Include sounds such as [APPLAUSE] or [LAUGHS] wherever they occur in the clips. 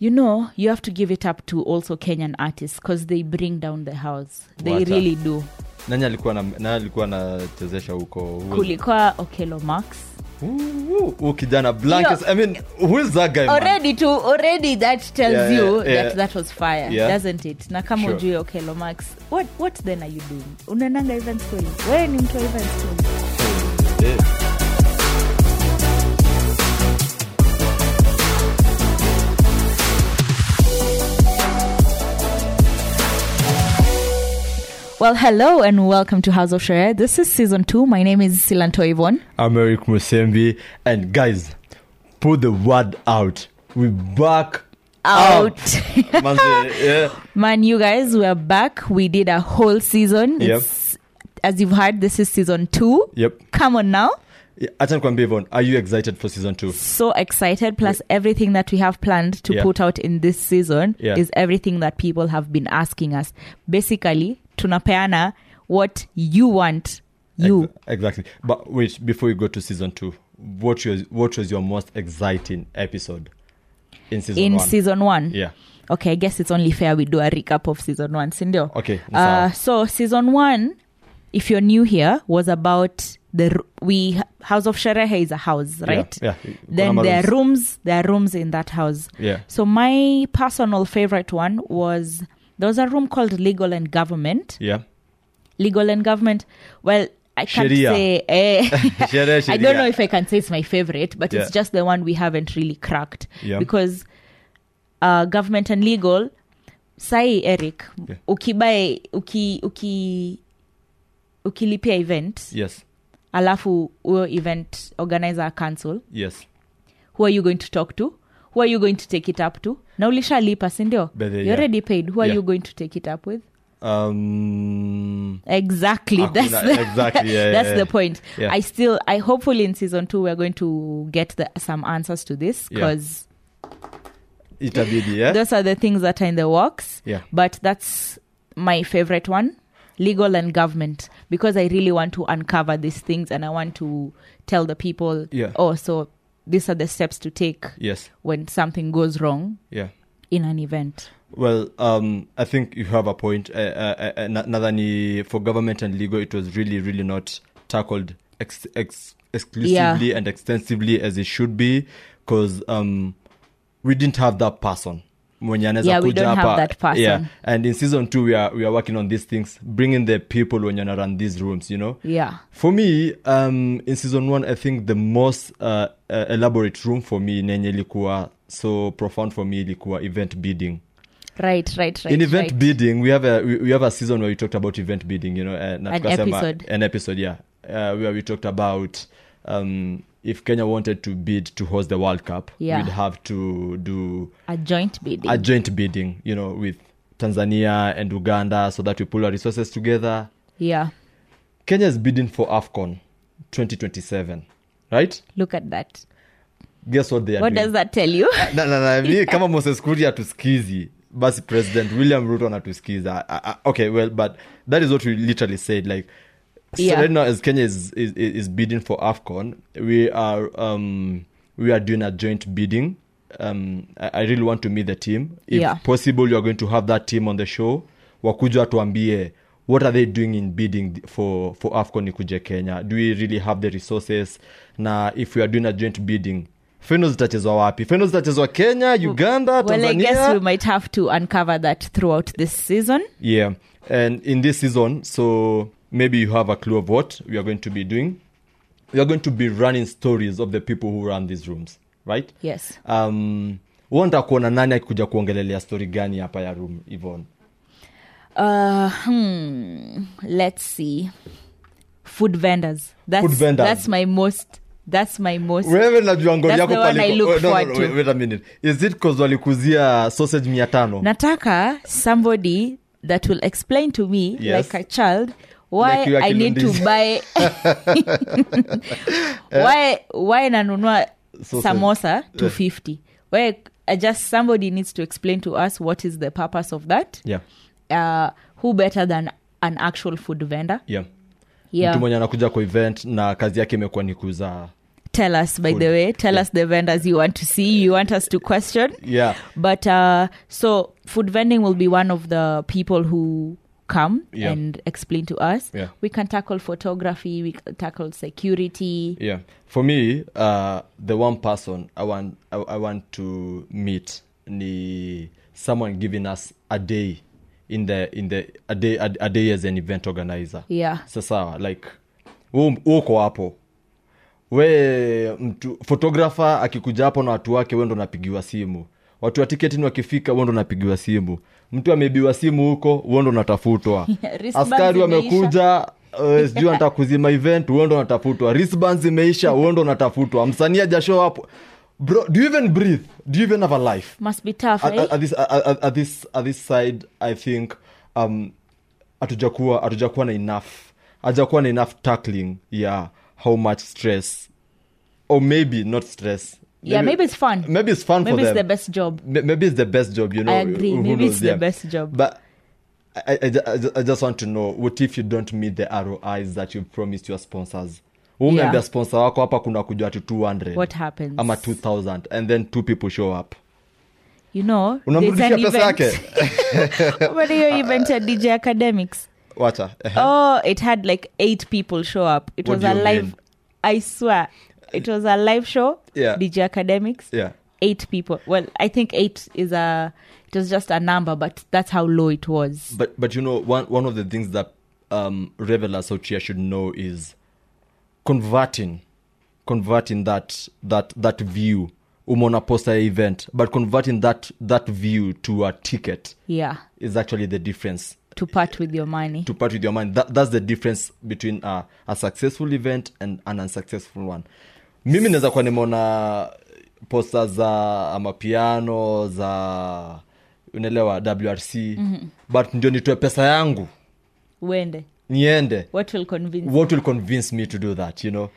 you know you have to give it up to also kenyan artists because they bring down the house they Wata. really do nani alikuwa na nani alikuwa anachezesha huko kulikuwa okelo max kijana blankets i mean who is that guy man? already to already that tells Yeah, you yeah, yeah. that that was fire Yeah. doesn't it na kama Sure. ujue okelo max what, what then are you doing unaenanga events kweli wewe ni mtu wa events kweli Yeah. Well hello and welcome to house of Sherehe this is season two my name is silanto Yvonne. I'm Eric Musembi, and guys, put the word out. We're back out [LAUGHS] yeah. Man, you guys, we're back. We did a whole season. Yep. It's, as you've heard, this is season two. Yep. Come on now. Yeah, Acha nikwambie Yvonne, are you excited for season two? So excited. Plus, everything that we have planned to Yeah. put out in this season Yeah. is everything that people have been asking us. Basically, tunapeana what you want. You. Exactly. But wait, before we go to season two, what was what was your most exciting episode in season one in one? season one. yeah. Okay, I guess it's only fair we do a recap of season one. Sindio? Okay. Uh, so season one, if you're new here, was about the we House of Sherehe is a house, right? Yeah. yeah. Then there are rooms. There are rooms in that house. Yeah. So my personal favorite one was there was a room called Legal and Government. Yeah. Legal and Government. Well, I can't Sharia. say. eh, [LAUGHS] Sharia, [LAUGHS] I don't know if I can say it's my favorite, but Yeah. it's just the one we haven't really cracked Yeah. because uh, government and legal. Sai Eric, Yeah. ukibae uki uki ukilipia event Yes. alafu huyo event organizer cancel Yes. who are you going to talk to who are you going to take it up to na ulishalipa sindio the- you yeah. already paid who are Yeah. you going to take it up with Um. exactly Hakuna- that's the, exactly, yeah, that's yeah, the point Yeah. i still i hopefully in season two we're going to get the, some answers to this Yeah. because Itabidi, yeah. those are the things that are in the works yeah. but that's my favorite one legal and government because i really want to uncover these things and i want to tell the people Yeah. oh so these are the steps to take Yes. when something goes wrong Yeah. in an event Well, um, I think you have a point. Uh, uh, uh, for government and legal, it was really, really not tackled ex- ex- exclusively and extensively as it should be, because um, we didn't have that person. Mwenye anaweza kuja hapa. Yeah, and in season two, we are we are working on these things, bringing the people when you run these rooms. You know, yeah for me um, in season one i think the most uh, uh, elaborate room for me nenye ilikuwa so profound for me ilikuwa event bidding right right right in event right. bidding we have a we, we have a season where we talked about event bidding you know uh, An episode. an episode yeah uh, where we talked about um, if kenya wanted to bid to host the world cup Yeah. we'd have to do a joint bidding. A joint bidding you know with tanzania and uganda so that we pull our resources together. Yeah. Kenya is bidding for afcon 2027 right? Look at that. Guess what they are what doing? does that tell you? Na, na, na, mi kama moses kuria atuskizi basi president william ruto I- okay well but that is what we literally said like Yeah. so right now as kenya is, is is bidding for afcon we are um we are doing a joint bidding. Um i, I really want to meet the team. If Yeah. possible you are going to have that team on the show. Wakuja watuambie what are they doing in bidding for for afcon ikuje kenya? Do we really have the resources? Na if we are doing a joint bidding feno zitachezwa wapi? Feno zitachezwa kenya uganda well i guess we might have to uncover that throughout this season. Yeah. And in this season so maybe you have a clue of what we are going to be doing. We are going to be running stories of the people who run these rooms right? Yes. Um wanta kuona nani akikuja kuongelelea story gani hapa ya room Yvonne? uh hmm, let's see. Food vendors. That's Food vendors. that's my most that's my most. Wewe najua yako look oh, a minute. Is it cause walikuzia sausage mia tano? Nataka somebody that will explain to me Yes. like a child why Like i need to buy [LAUGHS] [LAUGHS] why why nanunua samosa 250 why uh, just somebody needs to explain to us what is the purpose of that. Yeah. Uh, who better than an actual food vendor? Yeah. Yeah. Mtu mwenye anakuja kwa event na kazi yake imekuwa ni kuuza tell us by Food. the way. Tell Yeah. us the vendors you want to see you want us to question. Yeah. But uh so food vending will be one of the people who come Yeah. and explain to us Yeah. we can tackle photography we can tackle security Yeah, for me, uh, the one person I want I, I want to meet ni someone giving us a day in the in the a day a, a day as an event organizer. yeah Sasa like uko hapo we mtu photographer akikuja hapo na watu wake wendo napigiwa simu watu wa tiketi wakifika wendo napigiwa simu. Mtu amebiwa simu huko uondo natafutwa. [LAUGHS] Askari wamekuja uh, sijui anataka kuzima event uondo natafutwa. Wristbands zimeisha uondo natafutwa. Msanii ajashow hapo bro do you even breathe? Do you even have a life? Must be tough at, eh? at, at, this, at, at- this at this side i think um hatujakuwa hatujakuwa na enough. Hajakuwa na enough tackling ya how much stress. Or maybe not stress yeah maybe it's fun. maybe it's fun maybe it's the best job. Maybe it's the best job you know I agree. Maybe it's the best job. but I, I, I, ju- I ju- I just want to know what if you don't meet the ROIs that you promised your sponsors? Umeambia Yeah. sponsor wako hapa kuna kuja ati 200 what happens? ama 2000 and then two people show up. You know unamrudishia pesa yake? [LAUGHS] What hiyo event at dj academics? Wacha. Oh it had like eight people show up. It What was a live mean? i swear it was a live show Yeah. dj academics. Yeah. Eight people. Well i think eight is a it was just a number but that's how low it was. But but you know one one of the things that um revelers out here should know is converting converting that that that view. Umona poster event but converting that that view to a ticket yeah. is actually the difference. To part with your money. To part with your mind that, that's the difference between a, a successful event and an unsuccessful one mimi naweza kuwa nimeona posta za amapiano za unaelewa wrc mm-hmm. but ndio nitoe pesa yangu. Uende. Niende. What will convince what will convince me to do that you know?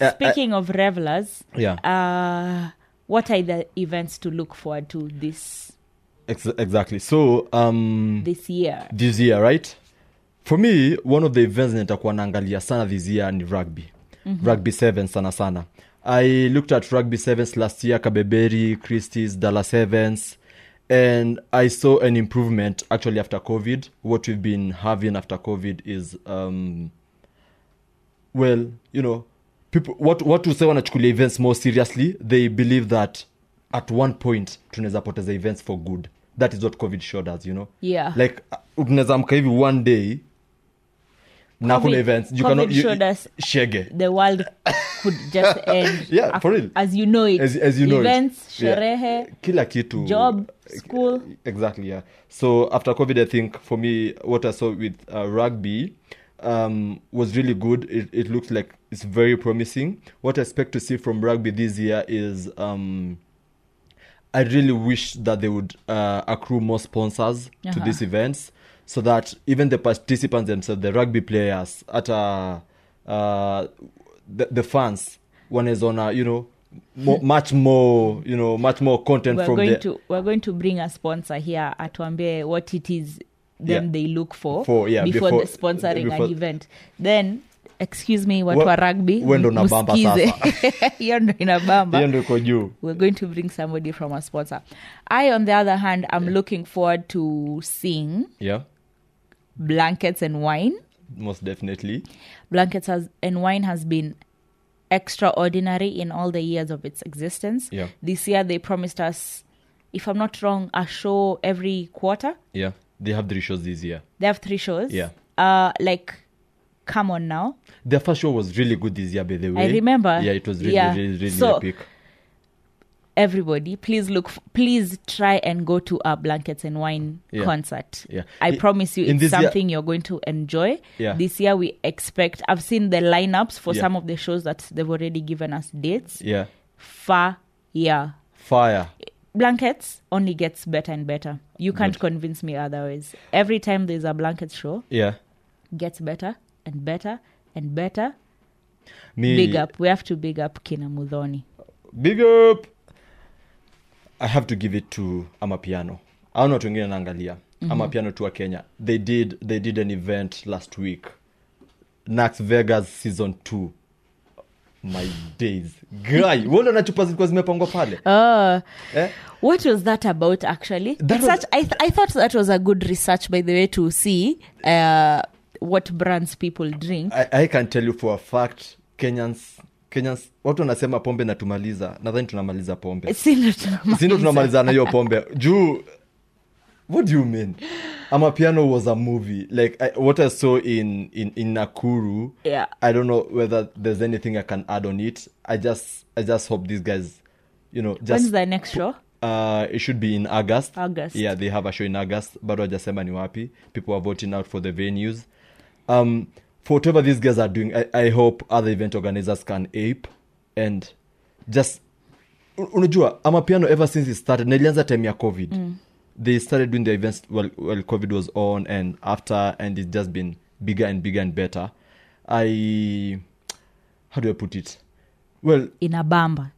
Uh, speaking of revelers Yeah. uh what are the events to look forward to this ex- exactly. So um this year? this year right? For me one of the events nitakuwa naangalia sana this year ni rugby mm-hmm. rugby sevens sana sana i looked at rugby sevens last year kabeberi christies dala sevens and i saw an improvement actually after covid what we've been having after covid is um well you know people what what to say wanachukulia events more seriously they believe that at one point tunaweza poteza events for good that is what covid showed us you know Yeah. like uh, tunaweza amka hivi one day na kuna events. You COVID cannot you, showed us- shege the world could just [LAUGHS] end Yeah, for real. as you know it. As, as you know it. events Yeah. sherehe kila kitu. job school. Exactly yeah. So after covid i think for me what i saw with uh, rugby um, was really good. It, it looks like it's very promising. What i expect to see from rugby this year is um, i really wish that they would uh, accrue more sponsors to Uh-huh. these events so that even the participants themselves the rugby players at uh, uh, the, the fans one is on a you know more, much more you know much more content we're from going the to we're going to bring a sponsor here atuambie what it is them Yeah. they look for, For, yeah, before, before- the sponsoring before- an event. Then excuse me watu wa rugby we nabamba msikize. [LAUGHS] hiyo ndo inabamba. Hiyo ndo iko juu. We're going to bring somebody from a sponsor. I on the other hand i'm looking forward to seeing yeah blankets and wine? Most definitely. Blankets has, and wine has been extraordinary in all the years of its existence. Yeah. this year they promised us if i'm not wrong a show every quarter. Yeah. They have three shows this year. They have three shows? Yeah. uh like come on now. Their first show was really good this year by the way. I remember. yeah it was really Yeah. really really So- epic everybody please look f- please try and go to a blankets and wine Yeah. concert. Yeah. i promise you it's this year- something you're going to enjoy. Yeah. this year we expect i've seen the lineups for some of the shows that they've already given us dates. Yeah. Fire. Yeah fire. Blankets only gets better and better. You can't convince me otherwise. Every time there's a blanket show yeah. gets better and better and better. Me big up. We have to big up kina mudhoni. Big up i have to give it to amapiano aona watu wengine naangalia mm-hmm. amapiano tu wa kenya they did they did an event last week nax vegas season 2 my days guy wole na chupa zilikuwa zimepangwa pale Oh, eh? what was that about actually? That was- such, I, th- I thought that was a good research, by the way, to see uh, what brands people drink. I, i can tell you for a fact kenyans kenyans watu wanasema pombe natumaliza nadhani tunamaliza pombe. Si sindo tunamaliza. Na hiyo pombe. Juu what do you mean? Amapiano was a movie. Like I, what i saw in, in, in nakuru Yeah. i don't know whether there's anything i can add on it. I just i just hope these guys you know When's the next show? uh, it should be in august. August. yeah they have a show in august. Bado wajasema ni wapi. People are voting out for the venues. Um, for whatever these guys are doing I, i hope other event organizers can ape and just unajua amapiano ever since it started na time ya covid mm. they started doing their events while, while covid was on and after and it's just been bigger and bigger and better i how do i put it well Inabamba.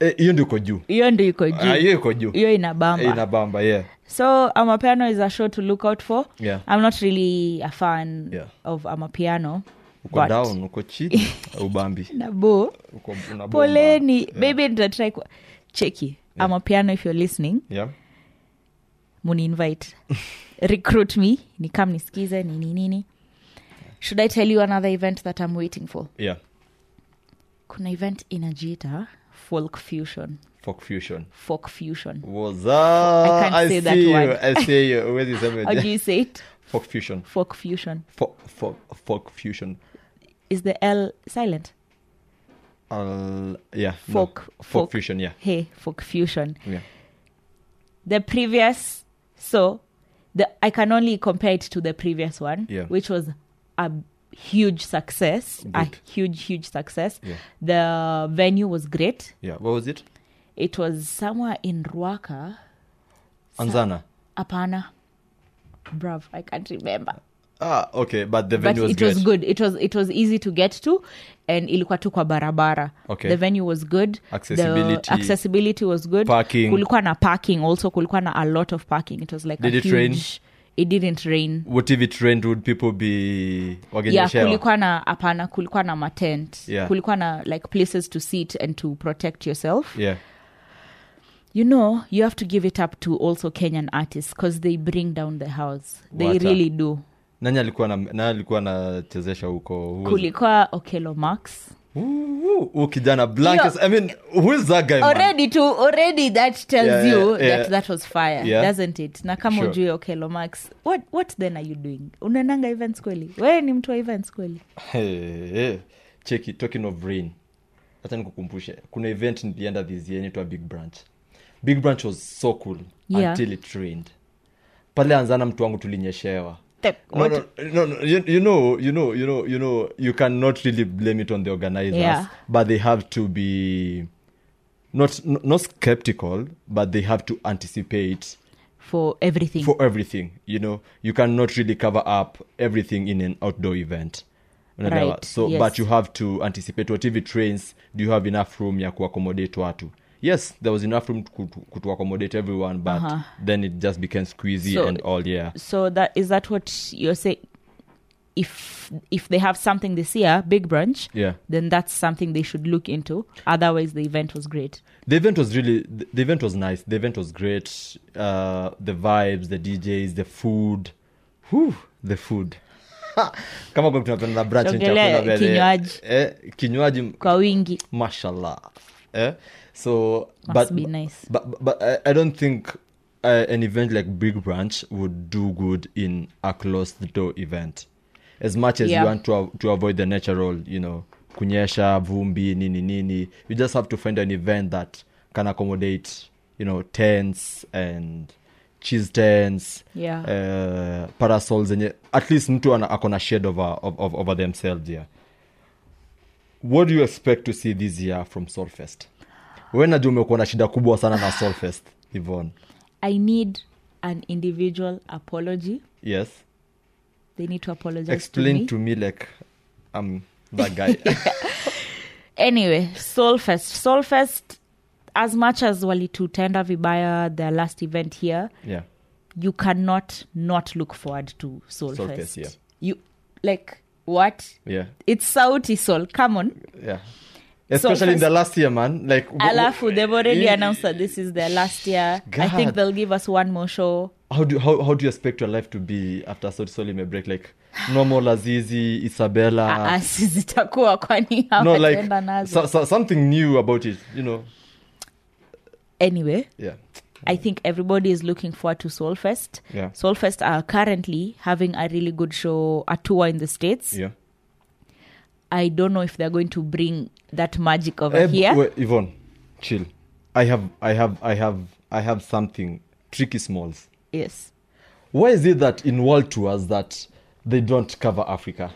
Eh, hiyo ndio iko juu Hiyo ndio iko juu. Ah, hiyo iko juu Hiyo inabamba. inabamba yeah So Amapiano is a show to look out for. Yeah. I'm not really a fan Yeah. of Amapiano. uko but- down uko chini [LAUGHS] ubambi Nabo. Poleni. Yeah. Maybe nitatry kwa cheki. Amapiano if you're listening. yeah muni invite [LAUGHS] recruit me ni kam nisikize nini nini should i tell you another event that i'm waiting for yeah kuna event inajiita folk fusion. Folk fusion. Folk fusion. Was I can't I say see that you. word. I see you. Where is [LAUGHS] how do you say it? Folk fusion. Folk fusion. Folk folk folk fusion. Is the l silent? Uh, yeah no. Folk- folk folk. fusion yeah. Hey folk fusion. Yeah. The previous so the i can only compare it to the previous one Yeah. which was a huge success a huge huge success Yeah. the venue was great yeah what was it it was somewhere in Ruaka. Anzana Apana. Bruv, I can't remember. ah okay but the But venue was it great was good. It was it was easy to get to and ilikuwa tu kwa barabara. Okay. The venue was good. Accessibility. The accessibility was good. Parking. Kulikuwa na parking also. Kulikuwa na a lot of parking. It was like Did a it huge, rain? It didn't rain. what if it rained would people be yeah kulikuwa na hapana kulikuwa na matent Yeah. kulikuwa na like places to sit and to protect yourself. Yeah. You know you have to give it up to also kenyan artists because they bring down the house. They Wata. really do. Nani alikuwa na nani alikuwa anachezesha huko? Kulikuwa okelo max kijana blankets i mean who is that guy man? to already that tells Yeah, you yeah, yeah. that that was fire Yeah. doesn't it na kama Sure. ujue max what, what then are you doing unaendanga events kweli wewe ni mtu wa events kweli Hey, hey. cheki talking of rain hata nikukumbushe kuna event nilienda this year inaitwa big branch big branch was so cool Yeah. until it rained pale anzana mtu wangu tulinyeshewa No, no, no, no. You, you know you know you know you know you cannot really blame it on the organizers Yeah. but they have to be not not skeptical but they have to anticipate for everything for everything you know you cannot really cover up everything in an outdoor event Right, so yes. but you have to anticipate what if it rains do you have enough room ya kuaccommodate watu yes there was enough room to, to, to accommodate everyone but Uh-huh. then it just became squeezy So- and all yeah. so that is that what you're saying if if they have something this year big brunch yeah. then that's something they should look into. Otherwise the event was great. The event was really the, event was nice. The event was great. Uh the vibes the djs the food. Whew, the food. Kama tunapenda na branch ni Tuongelee chakula vile. kinywaji. eh, kinywaji kwa wingi. Mashallah eh? so Must but, be nice. but, but I, I don't think uh, an event like big brunch would do good in a closed door event as much as Yeah. you want to, av- to avoid the natural you know kunyesha vumbi nini nini you just have to find an event that can accommodate you know tents and cheese tents Yeah. uh, parasols zenye at least mtu ana- ako na shade over, of, of, over themselves yeah what do you expect to see this year from solfest? We najua umekuwa na shida kubwa sana na solfest ivon i need an individual apology. Yes. They need to apologize explain to me. to me like i'm that guy. [LAUGHS] Anyway solfest. Solfest as much as walitutenda vibaya their last event here yeah. you cannot not look forward to solfest. Solfest, yeah. you like what? Yeah. It's sauti sol. Come on. Yeah. Especially in first- the last year man. Like alafu they've already Eh, announced that this is their last year. I think they'll give us one more show. How do how, how do you expect your life to be after Sauti Sol may break? Like normal azizi isabella. Ah, [LAUGHS] si zitakuwa kwani no like so, so, something new about it you know? Anyway. Yeah i think everybody is looking forward to solfest yeah. Solfest are currently having a really good show a tour in the states. Yeah. I don't know if they're going to bring that magic over here. wait, Yvonne, chill. I have i have i have i have something. Tricky smalls. Yes. Why is it that in world tours that they don't cover africa?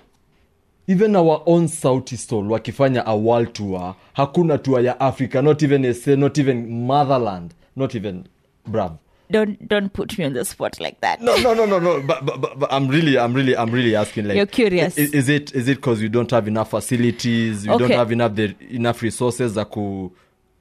Even our own sauti sol wakifanya a world tour hakuna tour ya africa not even sa not even motherland not even brav don't don't put me on the spot like that. No no no no no. But, but, but, but i'm really i'm really i'm really asking like You're curious. i- is, it is it because you don't have enough facilities you don't have enough the enough resources that could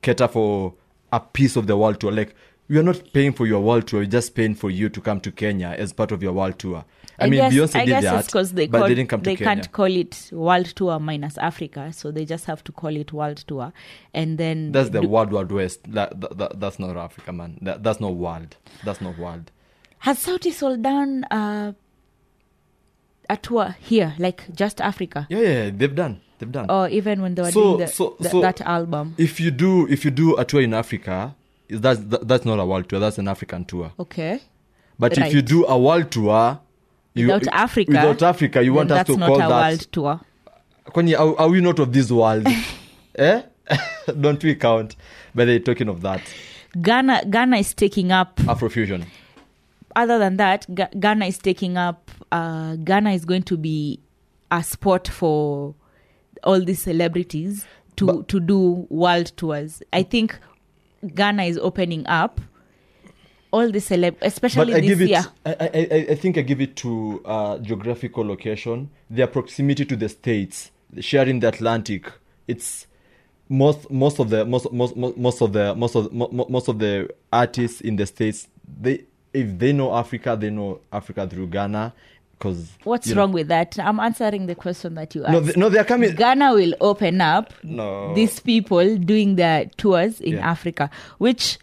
cater for a piece of the world to like we are not paying for your world tour we're just paying for you to come to kenya as part of your world tour. I, mean guess, beyonce I did guess that it's because they, but call, they didn't come to they can't call it world tour minus africa so they just have to call it world tour. And then that's the do- world wide west. That, that, that, that's not africa man. That, that's not world. That's not world. Has Sauti Sol done uh, a tour here like just africa? Yeah yeah they've done they've done. Or even when they were So- doing the, so- the- so- that album? if you do if you do a tour in africa is that, that that's not a world tour that's an african tour. Okay. But if you do a world tour you, without africa without africa you want us that's to not call a that world tour. Kwani, are, are we not of this world? [LAUGHS] Eh? [LAUGHS] Don't we count? But they're talking of that. Ghana ghana is taking up afrofusion other than that Ga- ghana is taking up uh, ghana is going to be a spot for all these celebrities to But- to do world tours. I think ghana is opening up all the celeb especially but I this give it. year I, I, I- think I give it to uh, geographical location, their proximity to the states, sharing the Atlantic. It's most most of the most most most of the most of mo- mo- most of the artists in the states. They if they know Africa, they know Africa through Ghana. Because what's wrong with that i'm answering the question that you asked No, they, no, they're coming. ghana will open up No, these people doing their tours in Yeah. africa which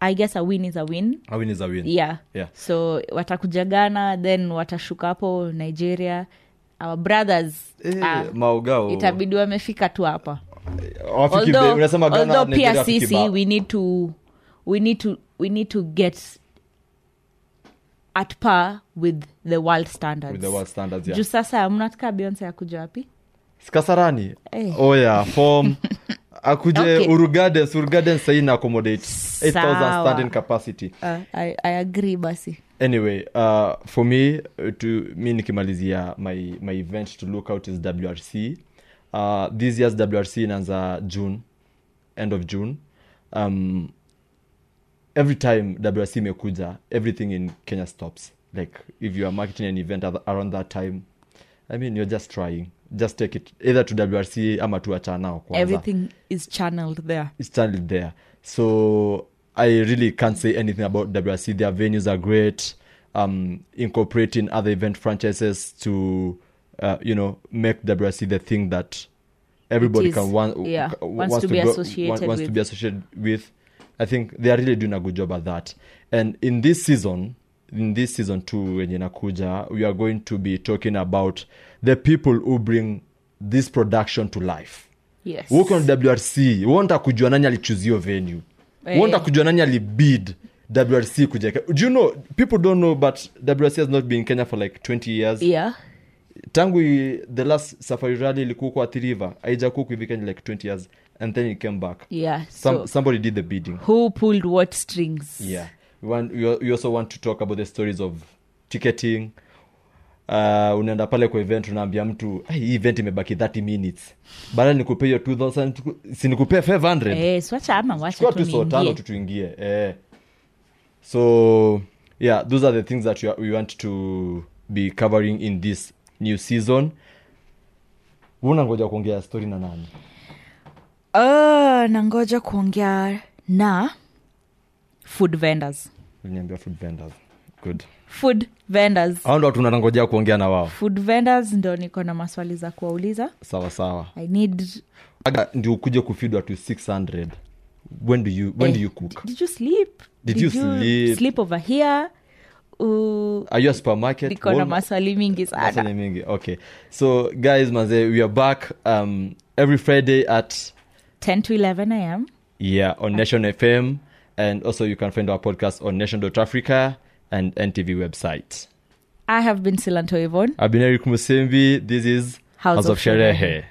i guess a win is a win a win is a win. yeah Yeah. so watakuja ghana then watashuka hapo nigeria our brothers Eh, uh, maugao itabidi wamefika tu hapa although, although pia sisi we need to we need to we need to get at par with the world standards with the world standards. Yeah. juu sasa mnataka beyonce akuja wapi skasarani hey. Oh yeah, form [LAUGHS] akuje Okay. Uru Gardens. Uru Gardens sahi na accommodate 8000 Sawa. standing capacity. uh, I, i agree basi Anyway, uh, for me uh, to mi nikimalizia my my event to look out is WRC. Uh, this year's WRC inaanza June, end of June. Um, every time WRC imekuja, everything in Kenya stops. Like if you are marketing an event around that time, I mean you're just trying. Just take it either to WRC ama tu achana nao kwanza everything is channeled there it's channeled there. So I really can't say anything about WRC. Their venues are great. Um, incorporating other event franchises to, uh, you know, make WRC the thing that everybody is, can want, yeah, w- wants to be go- associated wa- wants to be associated with. I think they are really doing a good job at that. And in this season, in this season two, wenye nakuja, we are going to be talking about the people who bring this production to life. Yes. Wrc wonta kujua nani alichuzio venue? Hey. wonta kujua nani alibid wrc kuja? Do you know people don't know but wrc has not been in kenya for like 20 years. Yeah. Tangu the last safari rally ilikuwa kwa Athi river aijakuwa hivi kenya like 20 years and then it came back. Yeah Some, so somebody did the bidding. who pulled what strings? Yeah. We, want, we, also want to talk about the stories of ticketing. Uh, unaenda pale kwa event unaambia mtu "Hey, hii event imebaki 30 minutes. Baada nikupe hiyo 2000 tuku- si nikupee 500 eh, swacha ama wacha chukua tu tu so tano niingie. tu tuingie. Eh. so yeah those are the things that we, are, we want to be covering in this new season. Una ngoja kuongea story na nani uh, nangoja kuongea na food vendors. Food vendors. Good. Food vendors. Hao ndo watu nanangojea kuongea na wao. Food vendors ndo niko na maswali za kuwauliza. Sawa sawa. I need aga ndio ukuje kufidwa to 600 when do you when do Eh, you cook? did you sleep? Did you sleep? sleep over here? Uh, are you a supermarket? Niko na maswali mingi sana. Maswali mingi. Okay. So guys maze we are back um, every friday at 10 to 11 am yeah on nation fm and also you can find our podcast on nation.africa and ntv website. I have been silanto Yvonne. i've been eric musembi this is House house of of sherehe. Sherehe.